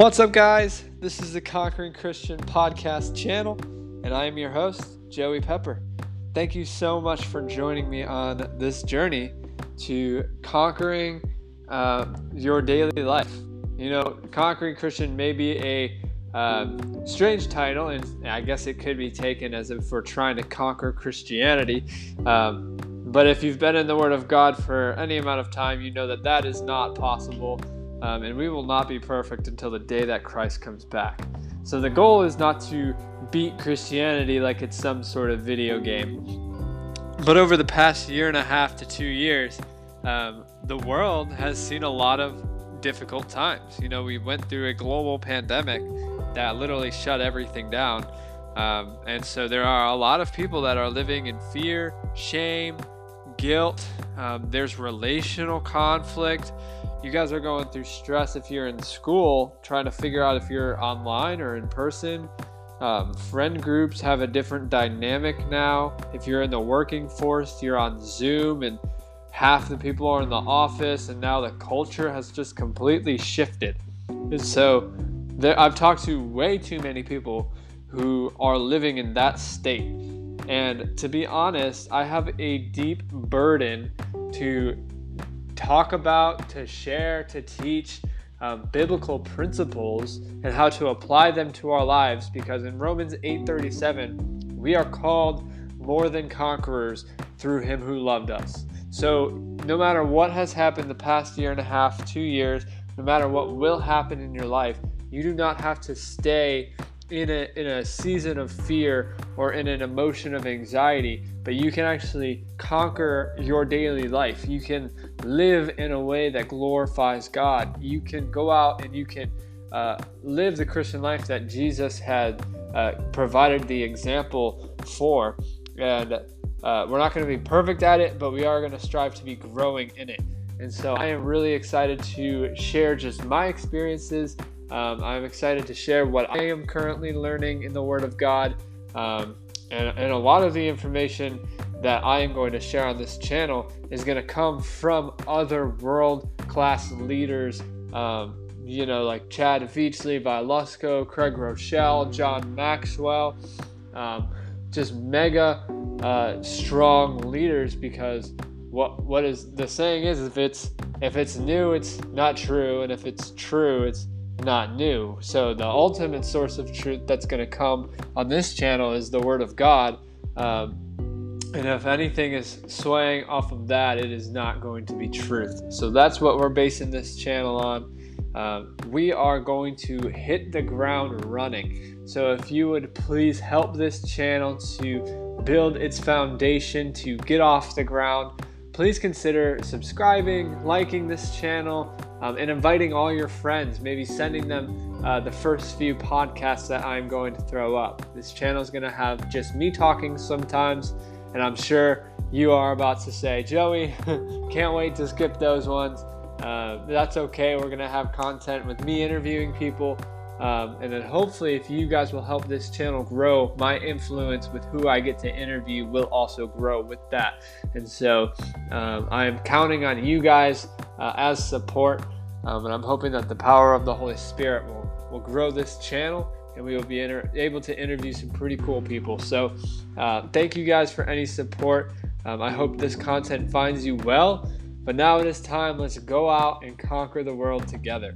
What's up, guys? This is the Conquering Christian podcast channel, and I am your host, Joey Pepper. Thank you so much for joining me on this journey to conquering uh, your daily life. You know, Conquering Christian may be a um, strange title, and I guess it could be taken as if we're trying to conquer Christianity. Um, but if you've been in the Word of God for any amount of time, you know that that is not possible um, and we will not be perfect until the day that Christ comes back. So the goal is not to beat Christianity like it's some sort of video game. But over the past year and a half to two years, um, the world has seen a lot of difficult times. You know, we went through a global pandemic that literally shut everything down. Um, and so there are a lot of people that are living in fear, shame, guilt. Um, there's relational conflict you guys are going through stress if you're in school, trying to figure out if you're online or in person. Um, friend groups have a different dynamic now. If you're in the working force, you're on Zoom, and half the people are in the office, and now the culture has just completely shifted. And so, there, I've talked to way too many people who are living in that state. And to be honest, I have a deep burden to talk about, to share, to teach um, biblical principles and how to apply them to our lives because in Romans 8:37 we are called more than conquerors through him who loved us. So no matter what has happened the past year and a half, 2 years, no matter what will happen in your life, you do not have to stay in a, in a season of fear or in an emotion of anxiety, but you can actually conquer your daily life. You can live in a way that glorifies God. You can go out and you can uh, live the Christian life that Jesus had uh, provided the example for. And uh, we're not going to be perfect at it, but we are going to strive to be growing in it. And so I am really excited to share just my experiences um, I'm excited to share what I am currently learning in the Word of God. Um, and, and a lot of the information that I am going to share on this channel is going to come from other world class leaders. Um, you know, like Chad Veach, Levi Lusko, Craig Groeschel, John Maxwell, um, just mega uh, strong leaders because what what is the saying is if it's if it's new it's not true and if it's true it's not new. So the ultimate source of truth that's going to come on this channel is the Word of God. Um, and if anything is swaying off of that, it is not going to be truth. So that's what we're basing this channel on. Um, we are going to hit the ground running. So if you would please help this channel to build its foundation to get off the ground, please consider subscribing, liking this channel, um, and inviting all your friends, maybe sending them uh, the first few podcasts that I'm going to throw up. This channel is going to have just me talking sometimes, and I'm sure you are about to say, Joey, can't wait to skip those ones. Uh, that's okay. We're going to have content with me interviewing people. Um, and then hopefully, if you guys will help this channel grow, my influence with who I get to interview will also grow with that. And so um, I am counting on you guys uh, as support. Um, and I'm hoping that the power of the Holy Spirit will, will grow this channel and we will be inter- able to interview some pretty cool people. So, uh, thank you guys for any support. Um, I hope this content finds you well. But now it is time, let's go out and conquer the world together.